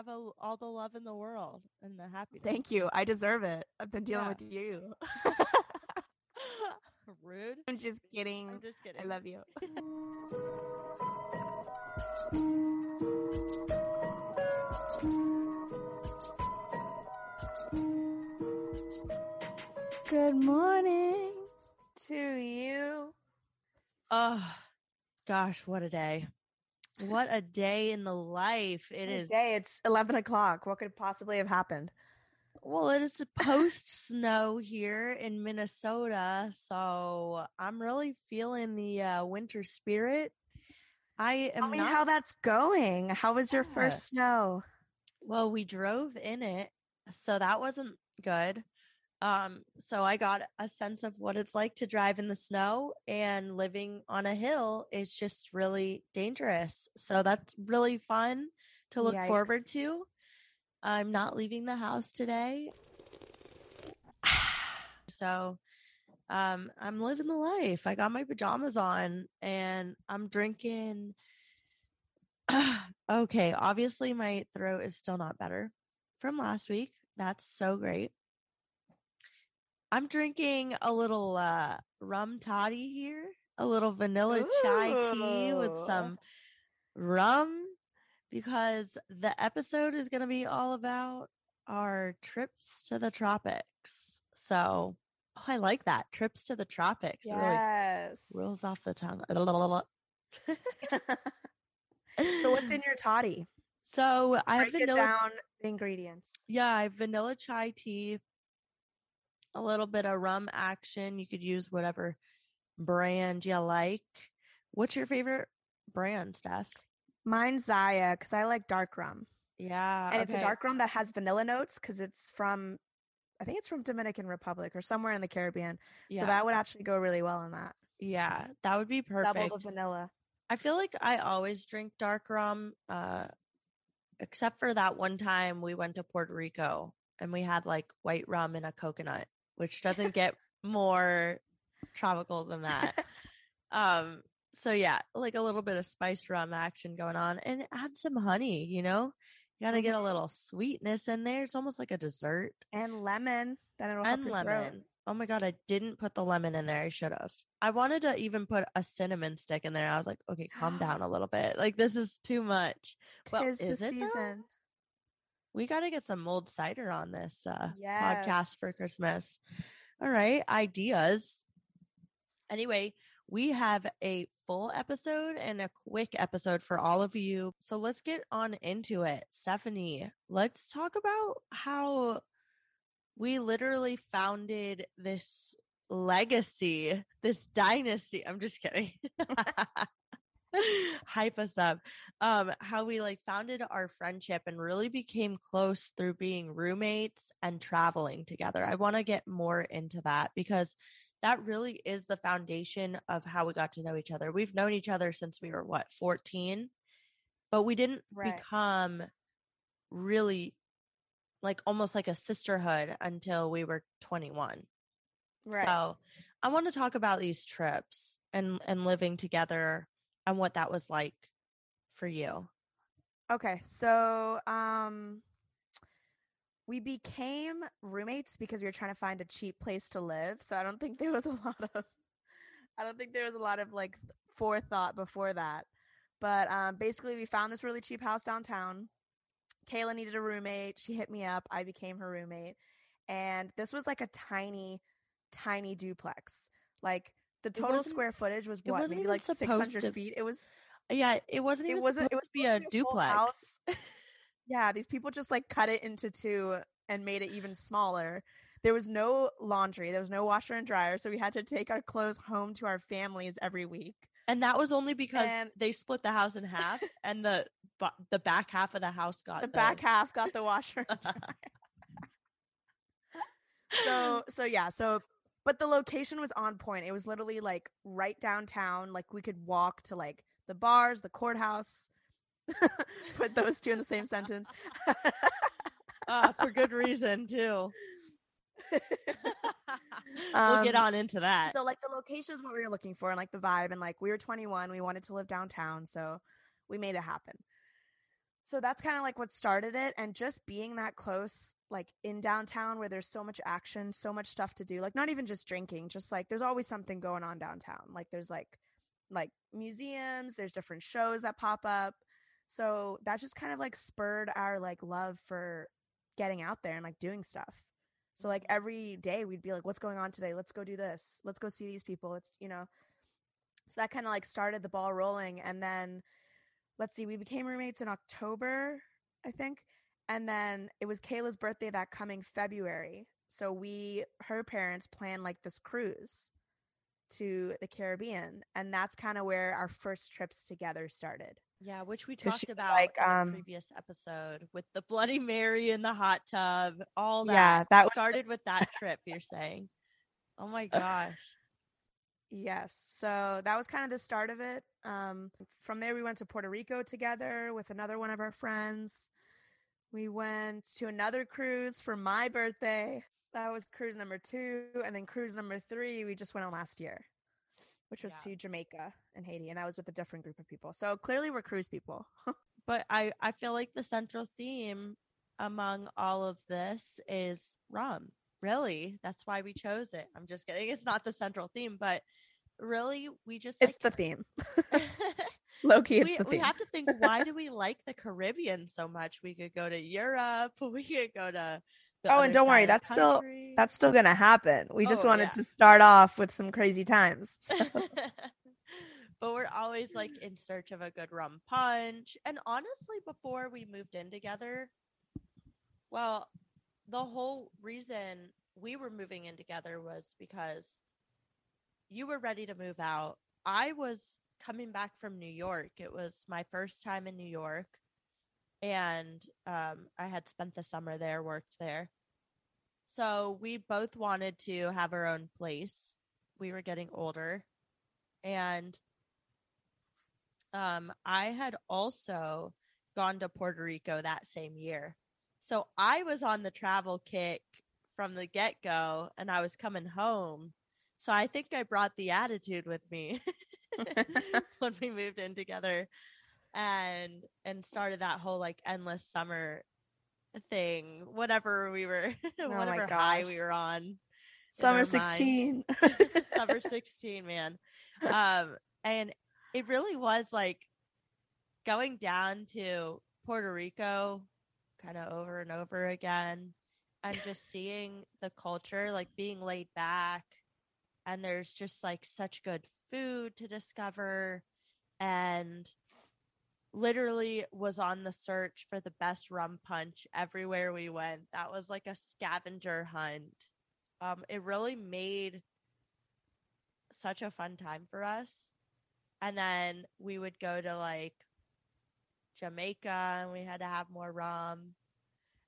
have a, all the love in the world and the happiness. Thank you. I deserve it. I've been dealing Yeah. with you. Rude. I'm just kidding. I'm just kidding. I love you. Good morning to you. Oh, gosh, what a day! What a day in the life it is. Today it's 11 o'clock. What could possibly have happened? Well, it is post snow here in Minnesota, so I'm really feeling the uh, winter spirit. I am Tell me not how that's going. How was your Yeah. first snow? Well, we drove in it, so that wasn't good. Um, so I got a sense of what it's like to drive in the snow and living on a hill is just really dangerous. So that's really fun to look forward to. I'm not leaving the house today. so um I'm living the life. I got my pajamas on and I'm drinking okay, obviously my throat is still not better from last week. That's so great. I'm drinking a little uh rum toddy here, a little vanilla chai tea with some rum because the episode is going to be all about our trips to the tropics. So, oh, I like that. Trips to the tropics. It really Yes. rolls off the tongue. so what's in your toddy? So I have Break vanilla. down the ingredients. Yeah, I have vanilla chai tea, a little bit of rum action. You could use whatever brand you like. What's your favorite brand, Steph? Mine's Zaya because I like dark rum, Yeah, and it's a dark rum that has vanilla notes because it's from, I think it's from Dominican Republic or somewhere in the Caribbean. Yeah, So that would actually go really well in that. yeah, that would be perfect. Double the vanilla. I feel like I always drink dark rum, uh, except for that one time we went to Puerto Rico and we had like white rum and a coconut, which doesn't get more tropical than that. um, so yeah, like a little bit of spiced rum action going on, and add some honey. You know, you got to get a Mhm. little sweetness in there. It's almost like a dessert. and lemon. Then it'll help and your throat. lemon. Oh my god, I didn't put the lemon in there. I should have. I wanted to even put a cinnamon stick in there. I was like, okay, calm down a little bit. Like this is too much. Well, Tis is the it though? We got to get some mulled cider on this uh, Yes. podcast for Christmas. All right, ideas. Anyway, we have a full episode and a quick episode for all of you. So let's get on into it. Stephanie, let's talk about how we literally founded this legacy, this dynasty. I'm just kidding. Hype us up. Um, how we like founded our friendship and really became close through being roommates and traveling together. I want to get more into that because that really is the foundation of how we got to know each other. We've known each other since we were what, 14? But we didn't Right. become really like almost like a sisterhood until we were 21. Right. So I want to talk about these trips and and living together and what that was like for you. Okay, so um we became roommates because we were trying to find a cheap place to live. So I don't think there was a lot of I don't think there was a lot of like forethought before that. But um basically we found this really cheap house downtown. Kayla needed a roommate. She hit me up. I became her roommate. And this was like a tiny tiny duplex. Like the total square footage was what? Maybe like 600 feet. It was Yeah, it wasn't it wasn't it was be a to be a full duplex. yeah, these people just like cut it into two and made it even smaller. There was no laundry, there was no washer and dryer, so we had to take our clothes home to our families every week. And that was only because And- they split the house in half and the the back half of the house got The back half got the washer and dryer. so so yeah, so but the location was on point. It was literally like right downtown. Like we could walk to like the bars, the courthouse. Put those two in the same sentence. uh, for good reason too. we'll get Um, on into that. So like the location is what we were looking for and like the vibe and like we were 21, we wanted to live downtown, so we made it happen. So that's kind of like what started it and just being that close like in downtown where there's so much action so much stuff to do like not even just drinking just like there's always something going on downtown. Like there's like like museums there's different shows that pop up. So that just kind of like spurred our like love for getting out there and like doing stuff. So like mm-hmm. every day we'd be like what's going on today? Let's go do this. Let's go see these people. It's you know so that kind of like started the ball rolling and then let's see we became roommates in october i think and then it was kayla's birthday that coming february so we her parents planned like this cruise to the caribbean and that's kind of where our first trips together started Yeah, which we talked about like, um, previous episode with the Bloody Mary in the hot tub, all that. Yeah, that was started with that trip. You're saying? Oh my gosh! Yes. So that was kind of the start of it. Um, from there, we went to Puerto Rico together with another one of our friends. We went to another cruise for my birthday. That was cruise number two. And then cruise number three, we just went on last year, which was Yeah. to Jamaica and Haiti. And that was with a different group of people. So clearly, we're cruise people. But I I feel like the central theme among all of this is rum. Really, that's why we chose it. I'm just kidding. It's not the central theme, but really, we just it's the theme. Loki, it's we, the we have to think why do we like the caribbean so much we could go to europe we could go to the Oh, and don't worry, side of the that's still- That's still going to happen. We just Oh, wanted yeah. to start off with some crazy times. So- but we're always like in search of a good rum punch and honestly before we moved in together well the whole reason we were moving in together was because you were ready to move out. I was coming back from new york. It was my first time in new york and um, i had spent the summer there worked there. So we both wanted to have our own place. We were getting older and um i had also gone to puerto rico that same year so i was on the travel kick from the get-go and i was coming home so i think i brought the attitude with me when we moved in together and and started that whole like endless summer thing whatever we were Oh whatever high we were on Summer 16. summer 16 man. Um and it really was like going down to puerto rico kind of over and over again. And just seeing the culture like being laid back and there's just like such good food to discover and literally was on the search for the best rum punch everywhere we went. That was like a scavenger hunt. Um it really made such a fun time for us. And then we would go to like jamaica and we had to have more rum.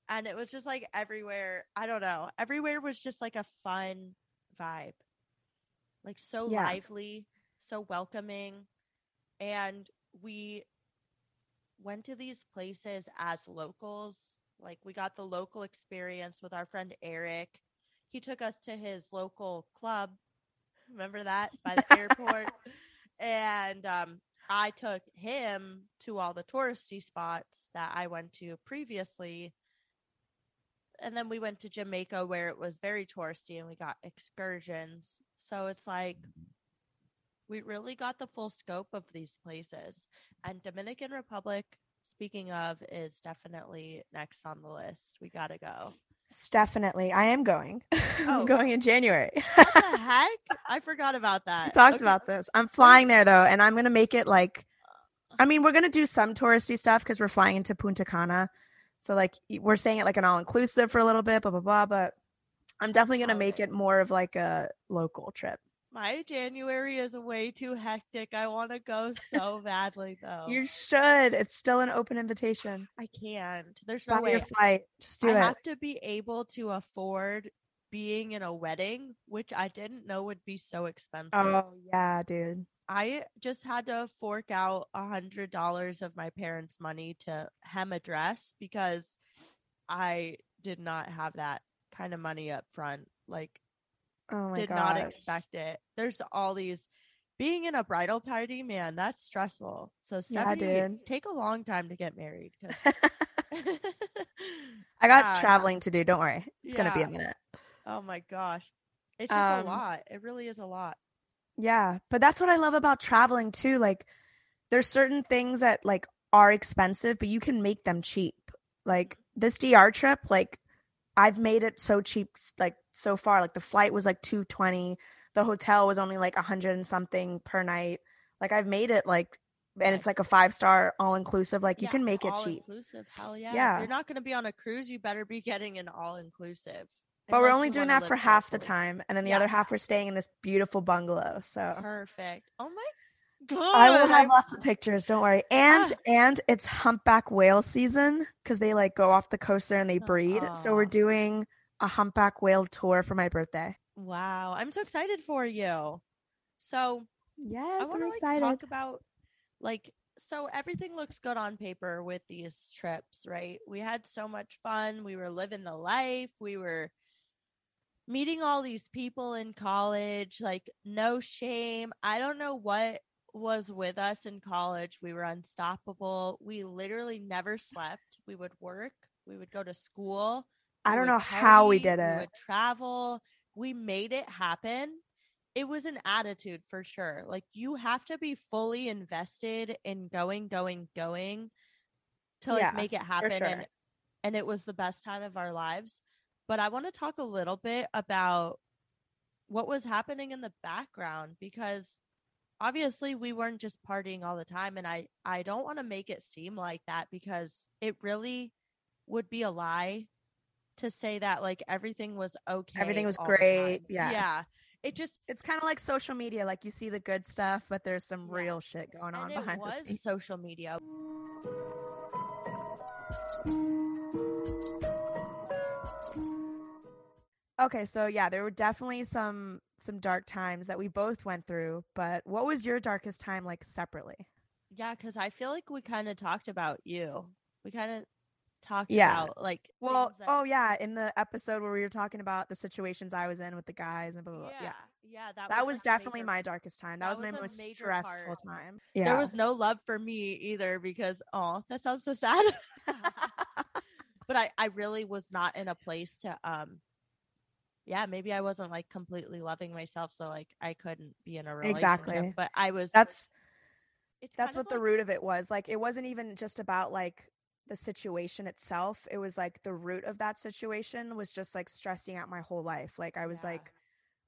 And it was just like everywhere i don't know everywhere was just like a fun vibe. Like so Yeah. lively so welcoming. And we went to these places as locals. Like we got the local experience with our friend eric. He took us to his local club. Remember that? By the airport. And um, i took him to all the touristy spots that i went to previously. And then we went to jamaica where it was very touristy and we got excursions. So it's like we really got the full scope of these places. And dominican republic speaking of is definitely next on the list. We gotta go Definitely. I am going. Oh. I'm going in January. what the heck i forgot about that We talked Okay. about this. I'm flying there though, and I'm gonna make it like uh. I mean, we're gonna do some touristy stuff because we're flying into Punta Cana. So like we're staying at like an all inclusive for a little bit, blah blah blah. But I'm definitely gonna oh, make it more of like a local trip. My january is way too hectic i want to go so badly though You should. It's still an open invitation. i can't there's no Buy your way flight. Just do I it. have to be able to afford being in a wedding, which I didn't know would be so expensive. Oh yeah, dude. I just had to fork out a hundred dollars of my parents' money to hem a dress because I did not have that kind of money up front. Like Oh my did god. not expect it. There's all these being in a bridal party, man, that's stressful. So Stephanie, dude. take a long time to get married. I got Yeah, traveling to do. Don't worry. It's going to be a minute. oh my gosh. It's just Um, a lot. It really is a lot. Yeah, but that's what I love about traveling too. Like there's certain things that like are expensive, but you can make them cheap. Like this DR trip, like I've made it so cheap like so far. Like the flight was like 220, the hotel was only like a 100 and something per night. Like I've made it like and it's like a five star all inclusive. Like you can make it all cheap. inclusive. Hell yeah. Yeah. If you're not going to be on a cruise, you better be getting an all inclusive. But we're only doing that for half the time and then the Yeah. other half we're staying in this beautiful bungalow. So Perfect. Oh my god. I will have lots of pictures. Don't worry. And Ah. and it's humpback whale season because they like go off the coast there and they breed. So we're doing a humpback whale tour for my birthday. Wow. I'm so excited for you. So Yes, I I'm want to like excited. talk about like so everything looks good on paper with these trips, right? We had so much fun. We were living the life. We were meeting all these people in college, like no shame. I don't know what was with us in college. We were unstoppable. We literally never slept. We would work, we would go to school. I don't know how we party, did We it. would travel. We made it happen. It was an attitude for sure. Like you have to be fully invested in going, going, going to like Yeah, make it happen. sure. And and it was the best time of our lives. But I want to talk a little bit about what was happening in the background because obviously we weren't just partying all the time and I I don't want to make it seem like that because it really would be a lie to say that like everything was okay. Everything was great, yeah. Yeah. It just It's kind of like social media. Like you see the good stuff, but there's some Yeah. real shit going on and it behind the was scenes. social media. Okay, so yeah, there were definitely some some dark times that we both went through, but what was your darkest time like separately? Yeah, because I feel like we kind of talked about you. We kind of talked Yeah. about like Well, that- oh yeah, in the episode where we were talking about the situations I was in with the guys and blah blah blah. yeah, Yeah. yeah, that, That was a definitely major- my darkest time. That, that was my most stressful part. time. Yeah. There was no love for me either because oh, that sounds so sad. but I I really was not in a place to um yeah, maybe I wasn't like completely loving myself so like I couldn't be in a relationship, Exactly. but I was that's it's that's what the root of it was. Like it wasn't even just about like the situation itself. It was like the root of that situation was just like stressing out my whole life. Like I was Yeah. like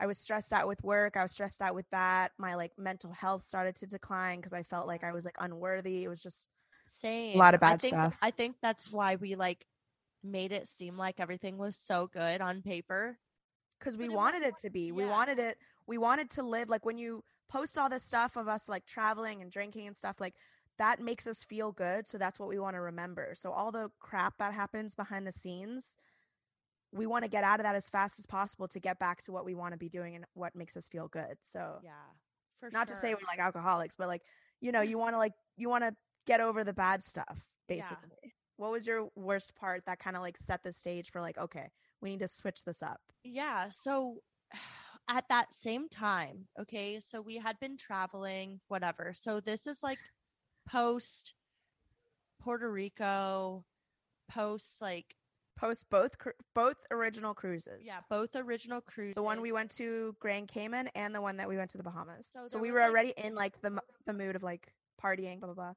I was stressed out with work. I was stressed out with that. My like mental health started to decline because I felt like I was like unworthy. It was just same A lot of I bad think, stuff. I think that's why we like made it seem like everything was so good on paper. Because we wanted it to be. We wanted it. We wanted to live like when you post all this stuff of us like traveling and drinking and stuff like that makes us feel good. So that's what we want to remember. So all the crap that happens behind the scenes, we want to get out of that as fast as possible to get back to what we want to be doing and what makes us feel good. So Yeah. For not to say we're like alcoholics, but like you know, you want to like you want to get over the bad stuff Yeah. basically. What was your worst part that kind of like set the stage for like okay, we need to switch this up? Yeah. So at that same time, okay, so we had been traveling, whatever. So this is like post Puerto Rico, post like, post both cru- both original cruises. yeah, both original cruises. the one we went to Grand Cayman and the one that we went to the Bahamas. So So, we were like- already in like the the mood of like partying, blah blah blah.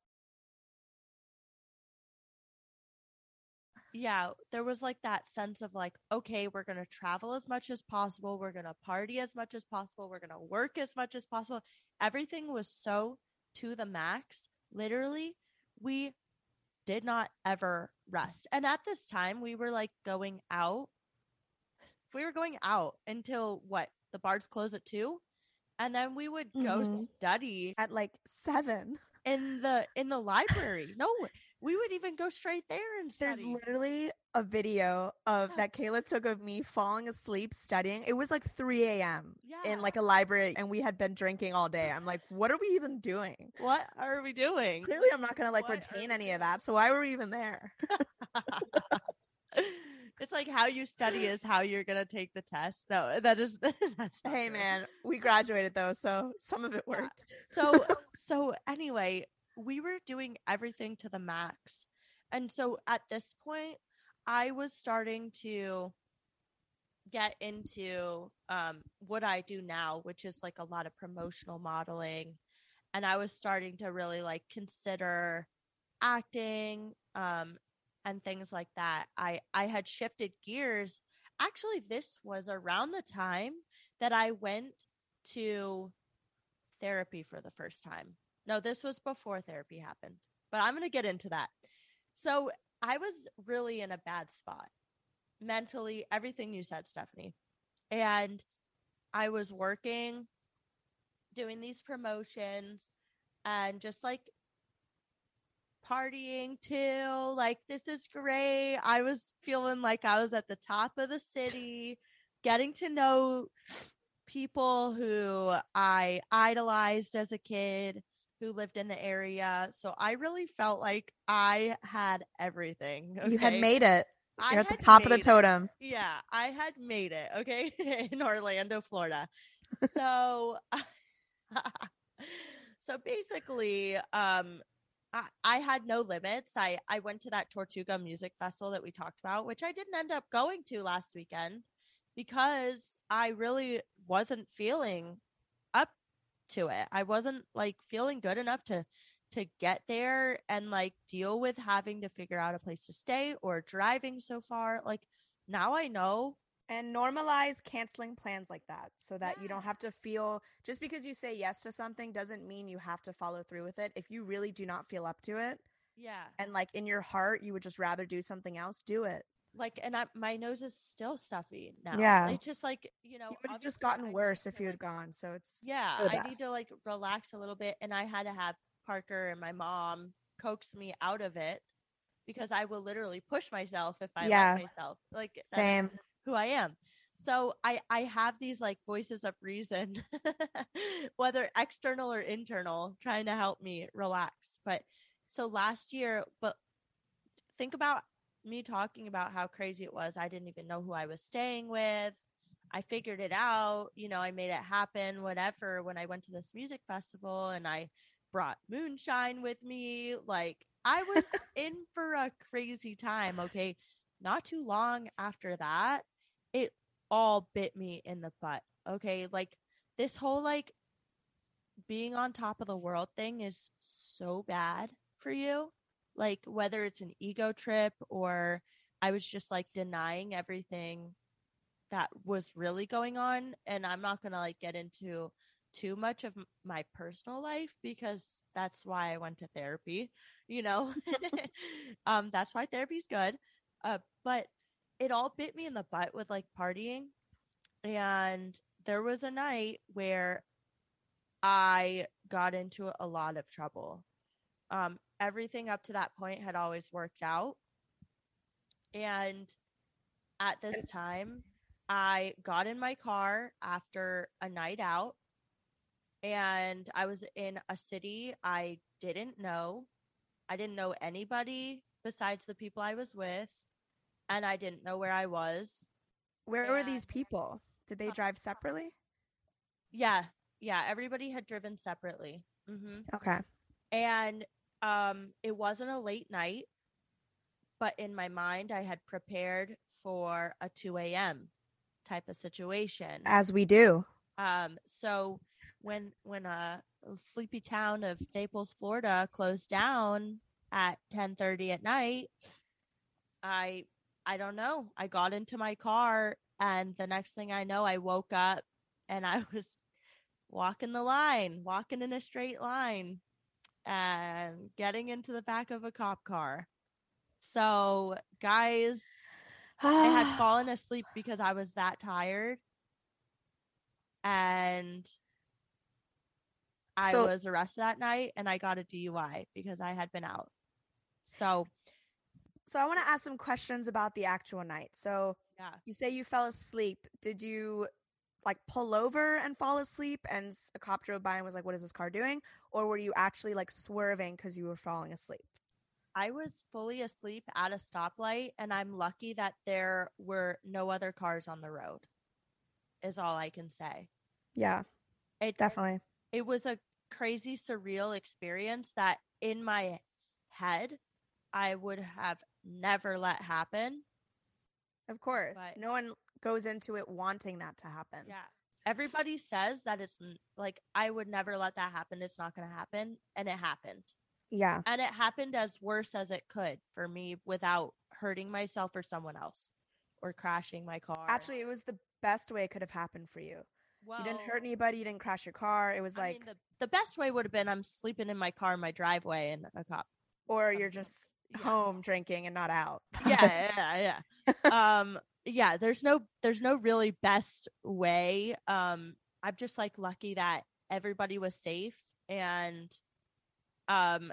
Yeah, there was like that sense of like, okay, we're going to travel as much as possible. We're going to party as much as possible. We're going to work as much as possible. Everything was so to the max. Literally, we did not ever rest. And at this time, we were like going out. We were going out until what? The bars close at two. And then we would go Mhm. study At like seven, in the in the library. No, we would even go straight there and there's literally a video of that Kayla took of me falling asleep studying. It was like 3 a.m. yeah. in like a library, and we had been drinking all day. I'm like, what are we even doing? what are we doing? Clearly, I'm not gonna like What retain any of that. So why were we even there? it's like how you study is how you're gonna take the test. No, that is that's Hey true. man, we graduated though, so some of it Yeah. worked. So so anyway, we were doing everything to the max. And so at this point, I was starting to get into um what I do now, which is like a lot of promotional modeling. And I was starting to really like consider acting um and things like that. I I had shifted gears. Actually, this was around the time that I went to therapy for the first time. No, this was before therapy happened, but I'm going to get into that. So I was really in a bad spot mentally, everything you said, Stephanie. And I was working, doing these promotions, and just like partying too. Like, this is great. I was feeling like I was at the top of the city, getting to know people who I idolized as a kid who lived in the area. So I really felt like I had everything. You had made it. I You're at the top of the made it. totem. Yeah, I had made it, okay, in Orlando, Florida. So so basically, um I, I had no limits. I I went to that Tortuga music festival that we talked about, which I didn't end up going to last weekend because I really wasn't feeling up to it. I wasn't like feeling good enough to to get there and like deal with having to figure out a place to stay or driving so far. Like now I know. And normalize canceling plans like that so that you don't have to feel just because you say yes to something doesn't mean you have to follow through with it. If you really do not feel up to it Yeah. and like in your heart you would just rather do something else, do it. Like and I my nose is still stuffy now. Yeah. It's just like, you know, would have just obviously I gotten worse if you like, had gone. So it's Yeah, I need to like relax a little bit and I had to have Parker and my mom coax me out of it because I will literally push myself if I Yeah. let myself. Like same. Who I am. So I I have these like voices of reason, whether external or internal, trying to help me relax. But so last year, but think about me talking about how crazy it was. I didn't even know who I was staying with. I figured it out, you know, I made it happen, whatever, when I went to this music festival and I brought moonshine with me. Like I was in for a crazy time, okay? Not too long after that, it all bit me in the butt. Okay? Like this whole like being on top of the world thing is so bad for you. Like whether it's an ego trip or I was just like denying everything that was really going on and I'm not going to like get into too much of my personal life because that's why I went to therapy, you know. um that's why therapy's good. Uh but it all bit me in the butt with like partying and there was a night where I got into a lot of trouble. Um, everything up to that point had always worked out. And at this time, I got in my car after a night out and I was in a city I didn't know. I didn't know anybody besides the people I was with, and I didn't know where I was. Where were these people? Did they Uh, drive separately? Yeah, yeah, everybody had driven separately. hmm Okay. and um it wasn't a late night but in my mind i had prepared for a 2 a.m type of situation As we do. um so when when a sleepy town of naples florida closed down at 10:30 at night i i don't know i got into my car and the next thing i know i woke up and i was walking the line walking in a straight line and getting into the back of a cop car so guys i had fallen asleep because i was that tired and I So- was arrested that night and I got a DUI because I had been out. So, So I want to ask some questions about the actual night. So yeah. you say you fell asleep. Did you like pull over and fall asleep and a cop drove by and was like, "What is this car doing?" Or were you actually like swerving cuz you were falling asleep? I was fully asleep at a stoplight, and I'm lucky that there were no other cars on the road. Is all I can say. Yeah, It definitely. it was a crazy surreal experience that in my head I would have never let happen. Of course. But- no one goes into it wanting that to happen. Yeah. Everybody says that it's like I would never let that happen. It's not going to happen, and it happened. Yeah. And it happened as worse as it could for me without hurting myself or someone else or crashing my car. Actually, it was the best way it could have happened for you. well, you didn't hurt anybody. You didn't crash your car. It was I like, mean, the, the best way would have been I'm sleeping in my car in my driveway and a cop. or you're just Yeah. home drinking and not out. yeah, yeah, yeah. um, yeah. There's no, there's no really best way. Um, I'm just like lucky that everybody was safe and, um,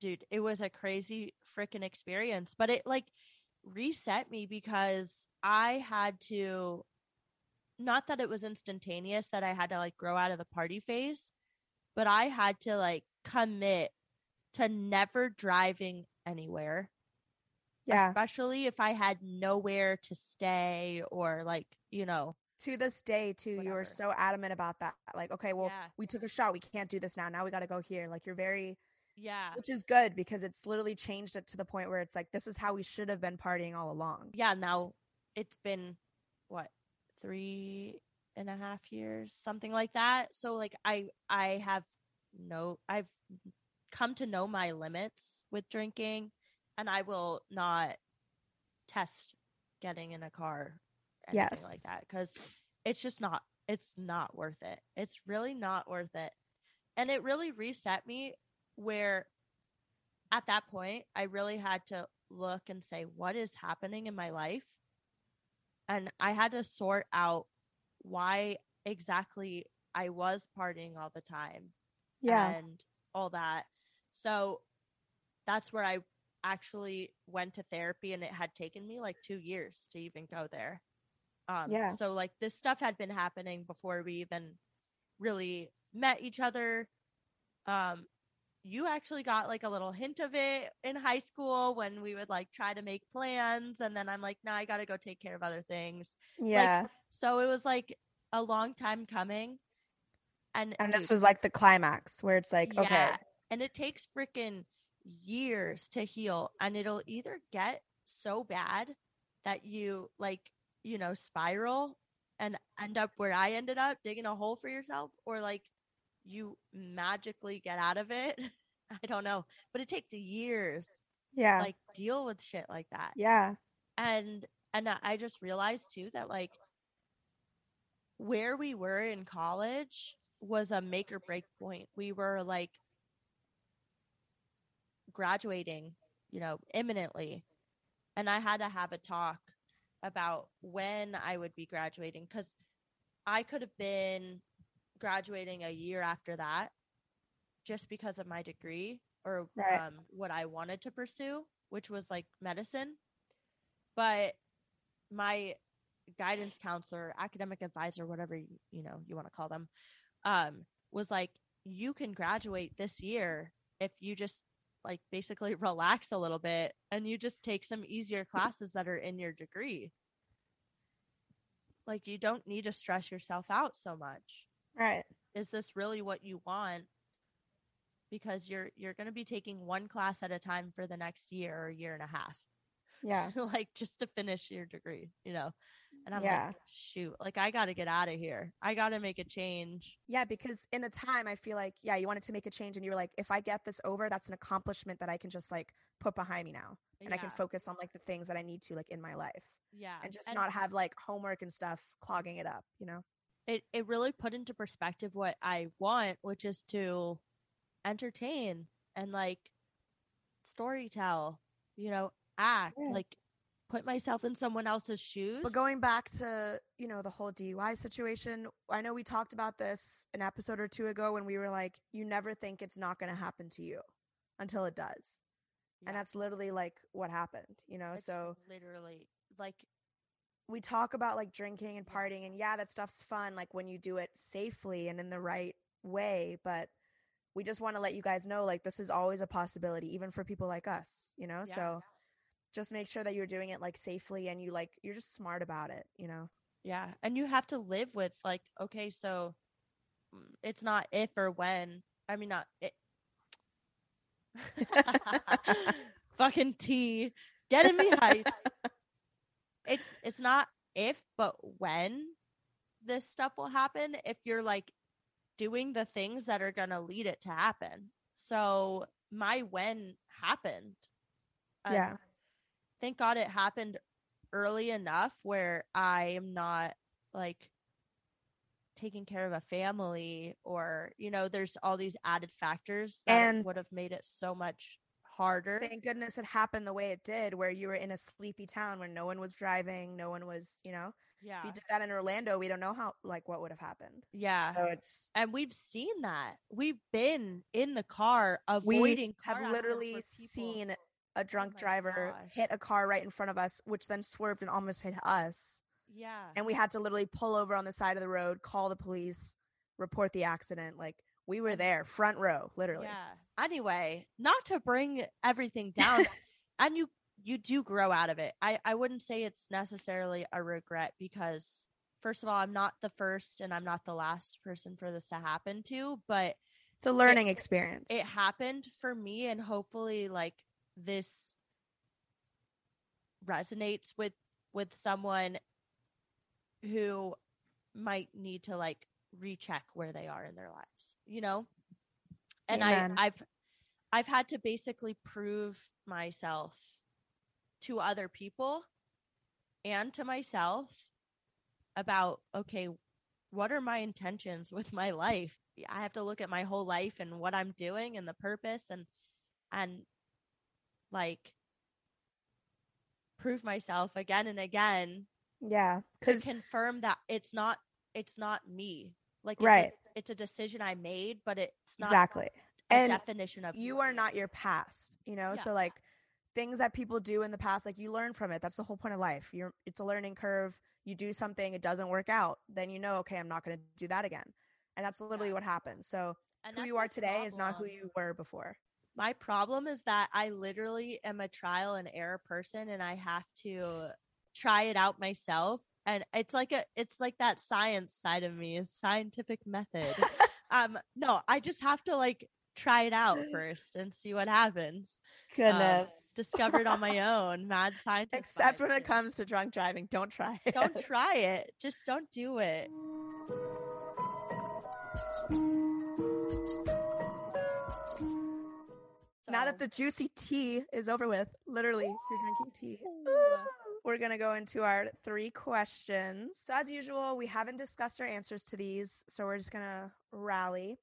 dude, it was a crazy freaking experience, but it like reset me because I had to. Not that it was instantaneous that I had to like grow out of the party phase, but I had to like commit to never driving anywhere yeah. especially if I had nowhere to stay or like, you know, To this day, too, you were so adamant about that. Like, okay, well, yeah, we took a shot. We can't do this now. Now we got to go here. Like, you're very, yeah, which is good because it's literally changed it to the point where it's like, this is how we should have been partying all along. yeah. Now it's been what three and a half years, something like that. So like, I I have no, I've come to know my limits with drinking, and I will not test getting in a car, anything like that, because it's just not. It's not worth it. It's really not worth it. And it really reset me where at that point I really had to look and say, what is happening in my life? And I had to sort out why exactly I was partying all the time Yeah. and all that. So that's where I actually went to therapy and it had taken me like 2 years to even go there. Um Yeah. so like this stuff had been happening before we even really met each other. Um you actually got like a little hint of it in high school when we would like try to make plans and then I'm like, "No, I got to go take care of other things." yeah. So it was like a long time coming. And and this was like the climax where it's like, okay, yeah, and it takes freaking years to heal and it'll either get so bad that you like, you know, spiral and end up where I ended up digging a hole for yourself or like you magically get out of it. I don't know, but it takes years yeah. like deal with shit like that yeah. and and I- just realized too that like where we were in college was a make or break point we were like graduating you know imminently and i had to have a talk about when i would be graduating because i could have been graduating a year after that just because of my degree or Right. um, what i wanted to pursue which was like medicine but my guidance counselor academic advisor whatever you, you know you want to call them um was like you can graduate this year if you just like basically relax a little bit and you just take some easier classes that are in your degree. Like you don't need to stress yourself out so much. Right. is this really what you want? Because you're you're going to be taking one class at a time for the next year or year and a half. Yeah. like just to finish your degree you know and i'm Yeah. like shoot like i got to get out of here i got to make a change Yeah, because in the time I feel like, yeah, you wanted to make a change and you were like, if I get this over, that's an accomplishment that I can just like put behind me now. And I can focus on like the things that I need to like in my life. yeah And just not have like homework and stuff clogging it up, you know? it, it really put into perspective what i want which is to entertain and like story tell you know act Yeah. like put myself in someone else's shoes But going back to, you know, the whole DUI situation, I know we talked about this an episode or two ago when we were like, you never think it's not going to happen to you until it does. Yeah, And that's literally like what happened, you know? it's so literally like we talk about like drinking and partying and yeah that stuff's fun like when you do it safely and in the right way but we just want to let you guys know like this is always a possibility even for people like us, you know? Yeah. So just make sure that you're doing it like safely and you like you're just smart about it, you know? Yeah. And you have to live with like, okay, so mm, it's not if or when. I mean not it. Fucking T. Getting me hyped. It's it's not if but when this stuff will happen if you're like doing the things that are going to lead it to happen. So my when happened. And Yeah. Thank God it happened early enough where I am not like taking care of a family or you know there's all these added factors that And- would have made it so much harder. Thank goodness it happened the way it did, where you were in a sleepy town where no one was driving, no one was, you know. yeah. If you did that in Orlando, we don't know how like what would have happened. Yeah. So it's and we've seen that. We've been in the car we avoiding car have literally seen a oh drunk my driver gosh. hit a car right in front of us, which then swerved and almost hit us. Yeah. And we had to literally pull over on the side of the road, call the police, report the accident. Like we were there, front row, literally. Yeah. Anyway, not to bring everything down, and you you do grow out of it. I I wouldn't say it's necessarily a regret because first of all, I'm not the first and I'm not the last person for this to happen to, but It's a learning experience. it happened for me and hopefully like this resonates with with someone who might need to like recheck where they are in their lives you know and Amen. i i've i've had to basically prove myself to other people and to myself about okay what are my intentions with my life i have to look at my whole life and what i'm doing and the purpose and and like prove myself again and again yeah. to confirm that it's not it's not me like it's Right. a, it's a decision i made but it's not exactly. a And definition of you are not your past, you know? Yeah. So like things that people do in the past, like you learn from it. That's the whole point of life. You're it's a learning curve. You do something, it doesn't work out, then you know, okay, I'm not gonna do that again. And that's literally Yeah. what happens. So And who you are today is not who you were before. My problem is that I literally am a trial and error person and I have to try it out myself. And it's like a it's like that science side of me, is scientific method. um no, I just have to like try it out first and see what happens. Um, discovered on my own, mad scientist. Except when it comes to drunk driving. Don't try it. Don't try it. Just don't do it. Now that the juicy tea is over with, literally, you're drinking tea. Ooh. We're going to go into our three questions. So, as usual, we haven't discussed our answers to these. So, we're just going to rally.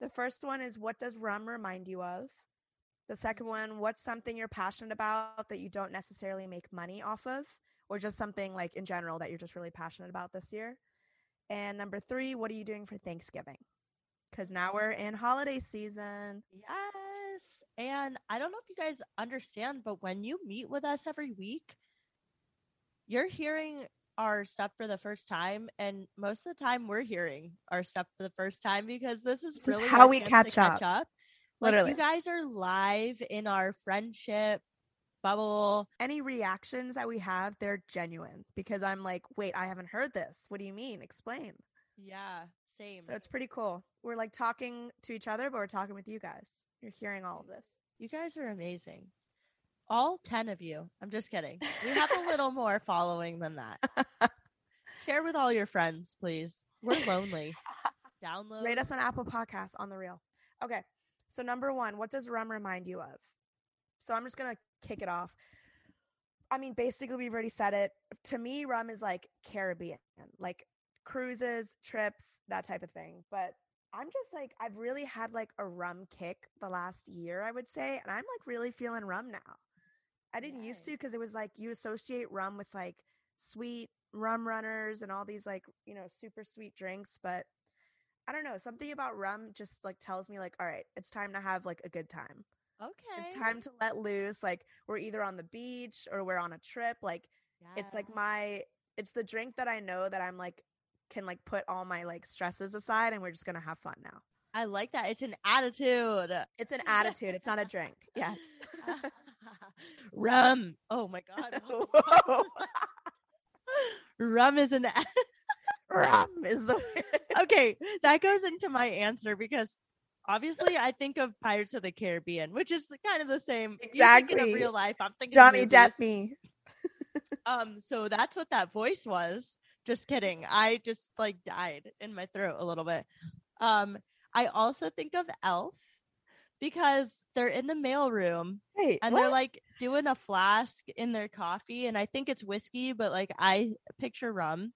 The first one is What does rum remind you of? The second one, What's something you're passionate about that you don't necessarily make money off of? Or just something like in general that you're just really passionate about this year? And number three, What are you doing for Thanksgiving? Because now we're in holiday season. Yes. And I don't know if you guys understand, but when you meet with us every week, you're hearing our stuff for the first time. And most of the time, we're hearing our stuff for the first time because this is This is how we chance to catch up. Like, Literally. you guys are live in our friendship bubble. any reactions that we have, they're genuine because I'm like, wait, I haven't heard this. What do you mean? Explain. Yeah. Same. So it's pretty cool. We're like talking to each other, but we're talking with you guys. You're hearing all of this. You guys are amazing. All 10 of you. I'm just kidding. We have a little more following than that. Share with all your friends, please. We're lonely. Download. Rate us on Apple Podcasts on the real. Okay. So number one, what does rum remind you of? So I'm just gonna kick it off. I mean, basically, we've already said it. To me, rum is like Caribbean, like cruises, trips, that type of thing. But I'm just like, I've really had like a rum kick the last year, I would say. And I'm like really feeling rum now. I didn't used to because it was like you associate rum with like sweet rum runners and all these like, you know, super sweet drinks. But I don't know, something about rum just like tells me like, all right, it's time to have like a good time. Okay. It's time to let loose. Like we're either on the beach or we're on a trip. Like it's like my it's the drink that I know that I'm like can like put all my like stresses aside and we're just gonna have fun now. I like that. It's an attitude. It's an attitude. It's not a drink. Yes. Rum. Oh my god. Whoa. Rum is an Rum is the okay. That goes into my answer because obviously I think of Pirates of the Caribbean, which is kind of the same. Exactly. of real life. I'm thinking Johnny Depp me. Um, so that's what that voice was. Just kidding. I just like died in my throat a little bit. Um, I also think of Elf because they're in the mailroom Wait, and they're like doing a flask in their coffee, and I think it's whiskey, but like I picture rum.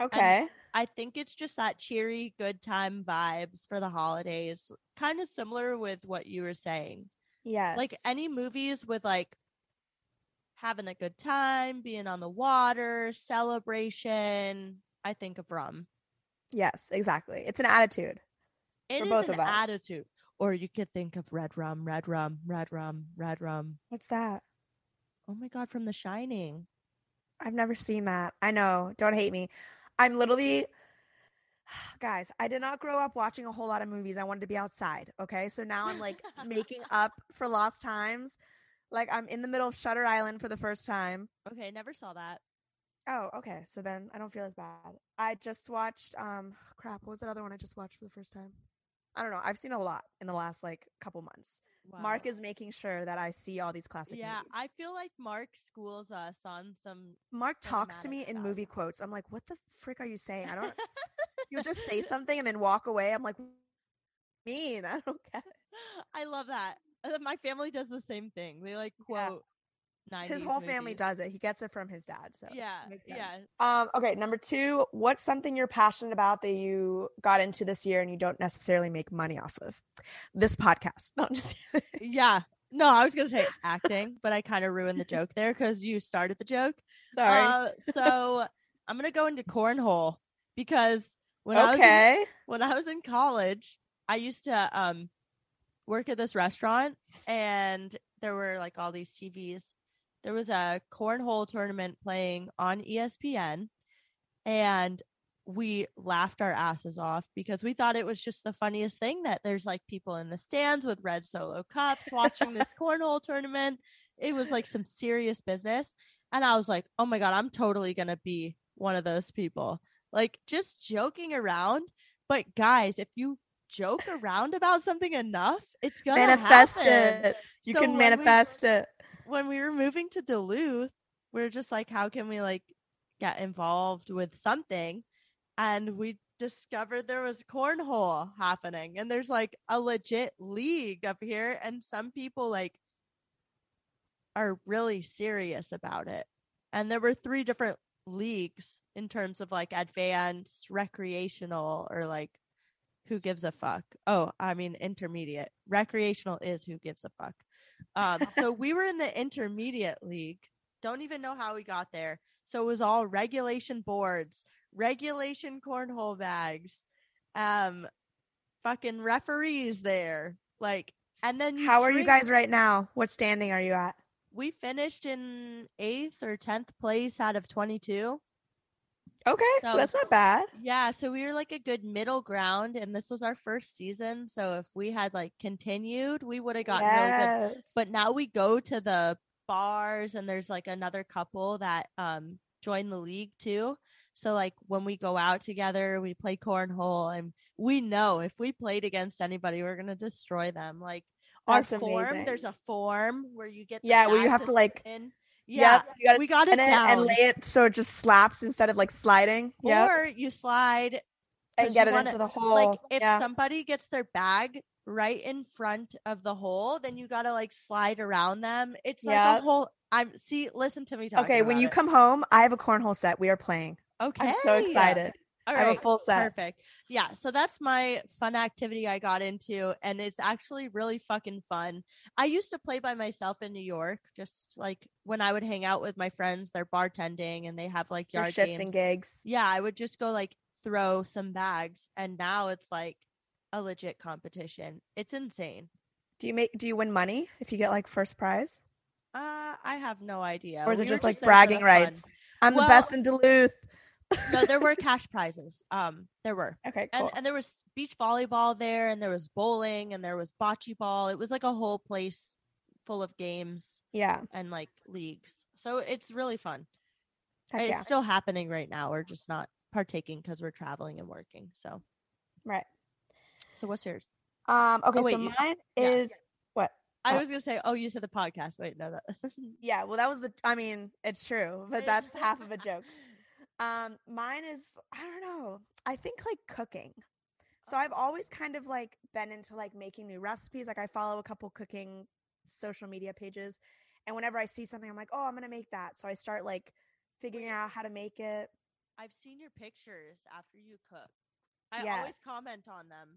okay. I think it's just that cheery, good time vibes for the holidays, kind of similar with what you were saying. Yeah. Like any movies with like having a good time, being on the water, celebration. I think of rum. yes, exactly. It's an attitude. It For is both an of us. attitude. Or you could think of red rum, red rum, red rum, red rum. What's that? Oh my god, from The Shining. I've never seen that. I know. Don't hate me. I'm literally guys, I did not grow up watching a whole lot of movies. I wanted to be outside. Okay. So now I'm like making up for lost times. Like I'm in the middle of Shutter Island for the first time. Okay, never saw that. Oh, okay. So then I don't feel as bad. I just watched um crap, what was that other one I just watched for the first time? I don't know. I've seen a lot in the last like couple months. Mark is making sure that I see all these classic Yeah, movies. I feel like Mark schools us on some Mark talks to me in movie quotes. I'm like, what the frick are you saying? I don't you'll just say something and then walk away. I'm like, mean. I don't get it. I love that. My family does the same thing. They like Yeah. quote 90s His whole family does it. He gets it from his dad. So Yeah, yeah. Um, okay, number two, what's something you're passionate about that you got into this year and you don't necessarily make money off of? This podcast. No, I'm just Yeah. No, I was gonna say acting, but I kind of ruined the joke there because you started the joke. sorry. Uh, so I'm gonna go into cornhole because when I was in, when I was in college, I used to um work at this restaurant, and there were like all these TVs. There was a cornhole tournament playing on ESPN, and we laughed our asses off because we thought it was just the funniest thing that there's like people in the stands with red solo cups watching this cornhole tournament. It was like some serious business. And I was like, oh my God, I'm totally going to be one of those people. Like just joking around. But guys, if you joke around about something enough, it's to Manifest happen. it. You So can when we- manifest it. when we were moving to Duluth, we are just like, how can we like get involved with something? And we discovered there was cornhole happening, and there's like a legit league up here, and some people like are really serious about it. And there were three different leagues in terms of like advanced, recreational, or like who gives a fuck. Oh, I mean intermediate. Recreational is who gives a fuck. Um, so we were in the intermediate league. Don't even know how we got there. So it was all regulation boards, regulation cornhole bags, um, fucking referees there. Like, and then you How are you guys right now? What standing are you at? We finished in eighth or tenth place out of twenty-two. Okay, so, So- that's not bad. Yeah, so we were like a good middle ground, and this was our first season. So if we had like continued, we would have gotten really good but now we go to the bars and there's like another couple that um join the league too so like when we go out together we play cornhole and we know if we played against anybody we're gonna destroy them like That's our form amazing. there's a form where you get the Yeah, where you have to, like- in. Yeah gotta we got it down and lay it so it just slaps instead of like sliding. Yeah, or you slide and get it wanna- into the hole. like if yeah. somebody gets their bag right in front of the hole then you gotta like slide around them it's like a whole i'm see listen to me talk okay, when you come home, I have a cornhole set. We are playing. okay I'm so excited. All I have a full set. perfect yeah so that's my fun activity i got into and it's actually really fucking fun i used to play by myself in new york just like when i would hang out with my friends they're bartending and they have like yard shits games and gigs. yeah, I would just go like throw some bags, and now it's like a legit competition. It's insane. Do you make? Do you win money if you get like first prize, Uh, I have no idea. or is We it just like for bragging rights? I'm Well- the best in Duluth. No, there were cash prizes. Um, there were. Okay, And cool. and there was beach volleyball there, and there was bowling, and there was bocce ball. It was like a whole place full of games yeah. and like leagues. So it's really fun. Heck it's yeah. still happening right now. We're just not partaking because we're traveling and working. So, Right. so what's yours? Um. Okay. wait, so you- mine yeah. is what? I Oh. was gonna say, oh, you said the podcast. Wait, no, that. Yeah. Well, that was the. I mean, it's true, but that's half of a joke. Um. Mine is. I don't know. I think like cooking. So I've always kind of like been into like making new recipes. Like I follow a couple cooking social media pages, and whenever I see something, I'm like, oh, I'm gonna make that. So I start like figuring out how to make it. I've seen your pictures after you cook. I always comment on them.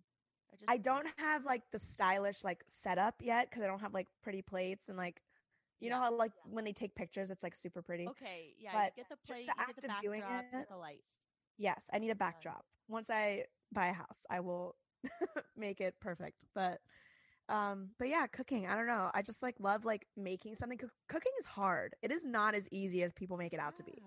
I just I don't have like the stylish like setup yet because I don't have like pretty plates and like you know how like yeah. when they take pictures it's like super pretty. Okay, yeah, But you get the just the you get act the of doing it- the light. Yes, I need a backdrop. Once I buy a house, I will make it perfect. But um but yeah, cooking, I don't know. I just like love like making something Cook- cooking is hard. It is not as easy as people make it out to be.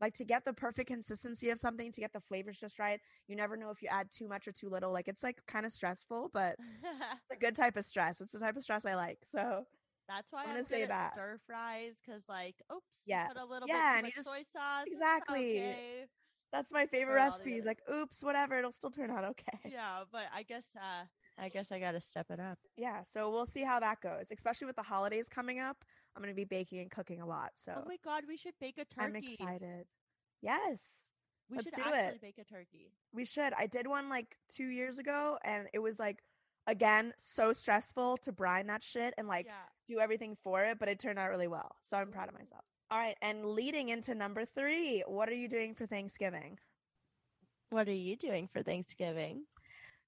Like to get the perfect consistency of something, to get the flavors just right. You never know if you add too much or too little. Like it's like kind of stressful, but it's a good type of stress. It's the type of stress I like. So That's why I'm gonna say at that. stir fries because, like, oops, you put a little Yeah, bit too much soy sauce. Exactly. okay. That's my favorite Throw it all recipe. Is like, oops, whatever, it'll still turn out okay. Yeah, but I guess, uh, I guess I gotta step it up. Yeah, so we'll see how that goes. Especially with the holidays coming up, I'm gonna be baking and cooking a lot. So Oh my god, we should bake a turkey. I'm excited. Yes, We Let's should do actually it. bake a turkey. we should. I did one like two years ago, and it was like, again, so stressful to brine that shit and like yeah. Do everything for it, but it turned out really well. So I'm proud of myself. All right, and leading into number three, what are you doing for Thanksgiving? What are you doing for Thanksgiving?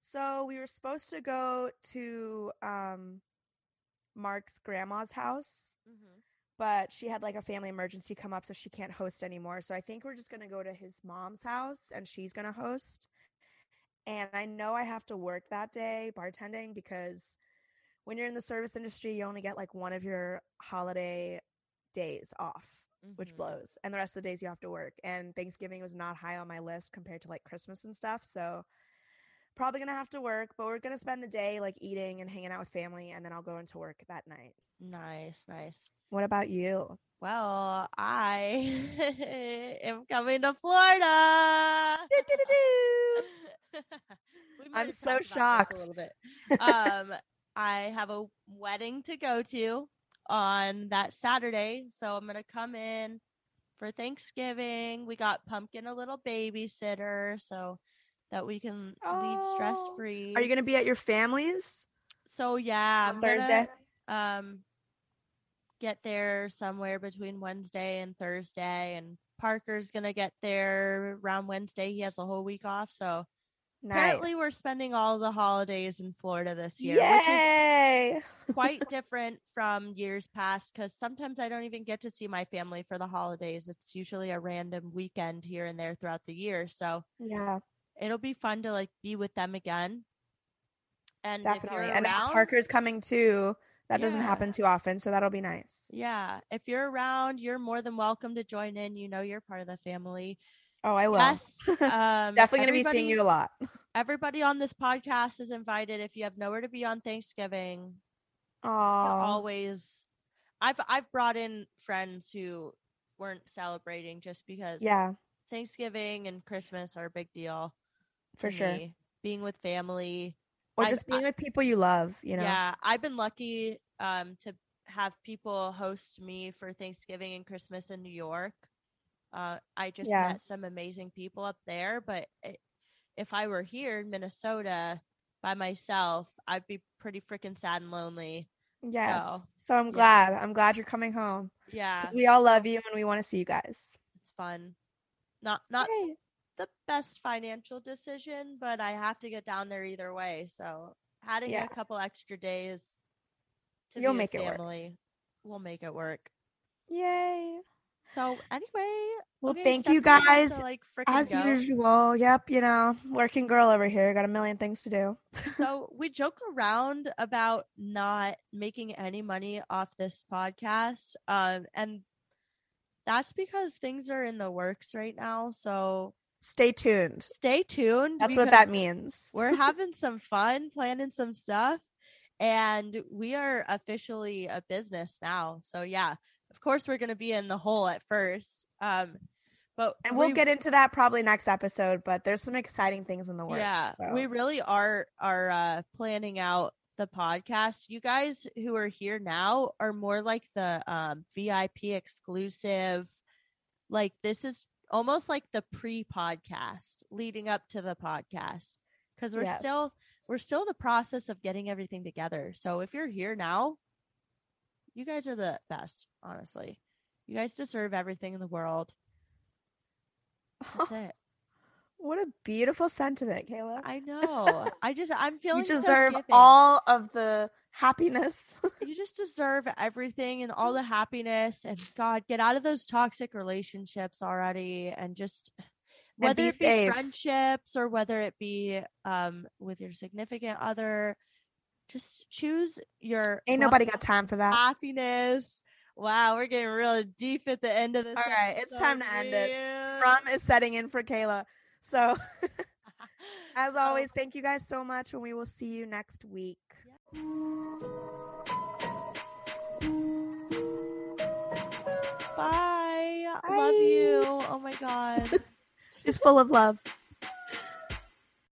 So we were supposed to go to um Mark's grandma's house, Mm-hmm. but she had like a family emergency come up, so she can't host anymore. So I think we're just gonna go to his mom's house, and she's gonna host. And I know I have to work that day bartending because when you're in the service industry, you only get like one of your holiday days off, which Mhm. blows. And the rest of the days you have to work. And Thanksgiving was not high on my list compared to like Christmas and stuff. So probably gonna have to work, but we're gonna spend the day like eating and hanging out with family, and then I'll go into work that night. Nice, nice. What about you? Well, I am coming to Florida. I'm so talked about this shocked. A little bit. Um, I have a wedding to go to on that Saturday, so I'm gonna come in for Thanksgiving. We got Pumpkin a little babysitter, so that we can leave stress free. Are you gonna be at your family's So yeah, on I'm Thursday? Gonna, um, get there somewhere between Wednesday and Thursday, and Parker's gonna get there around Wednesday. He has the whole week off, so Nice. apparently we're spending all the holidays in Florida this year, which is quite different from years past. Because sometimes I don't even get to see my family for the holidays. It's usually a random weekend here and there throughout the year, so yeah, it'll be fun to like be with them again. And definitely. you're And Parker's coming too. That doesn't happen too often, so that'll be nice. Yeah, if you're around, you're more than welcome to join in. You know, you're part of the family. Oh, I will. Yes, um, Definitely gonna be seeing you a lot. Everybody on this podcast is invited. If you have nowhere to be on Thanksgiving, always. I've I've brought in friends who weren't celebrating just because. yeah, Thanksgiving and Christmas are a big deal for sure. me. Being with family, Or I- just being I- with people you love. You know. Yeah, I've been lucky um, to have people host me for Thanksgiving and Christmas in New York. Uh, I just Yeah. met some amazing people up there, but i if I were here in Minnesota by myself, I'd be pretty freaking sad and lonely. Yes. So, So, I'm yeah. glad. I'm glad you're coming home. Yeah. we all love you and we want to see you guys. It's fun. Not not Yay. the best financial decision, but I have to get down there either way. So adding Yeah. a couple extra days to You'll make with it work. family will make it work. Yay. So anyway, Well, thank you guys. to, like As go. usual. Yep. You know, working girl over here. Got a million things to do. so we joke around about not making any money off this podcast um and that's because things are in the works right now. So Stay tuned. stay tuned. That's what that means. We're having some fun, planning some stuff, and we are officially a business now. So yeah, of course we're gonna be in the hole at first. Um, but and we'll we- get into that probably next episode, but there's some exciting things in the works. Yeah, so. we really are are uh, planning out the podcast. You guys who are here now are more like the um, VIP exclusive. Like this is almost like the pre-podcast leading up to the podcast because we're still we're still in the process of getting everything together. So if you're here now, you guys are the best. Honestly, you guys deserve everything in the world. That's it. what a beautiful sentiment, Kayla. I know. I just I'm feeling You deserve giving. all of the happiness. You just deserve everything and all the happiness. And God, get out of those toxic relationships already, and just And whether be it be safe. friendships or whether it be um with your significant other, just choose your Ain't nobody got time for that. happiness. Wow, we're getting real deep at the end of this. All right, it's time to end it. Rum is setting in for Kayla. So, as So- oh. always, thank you guys so much, and we will see you next week. Bye. Love you. Oh my God. Just full of love.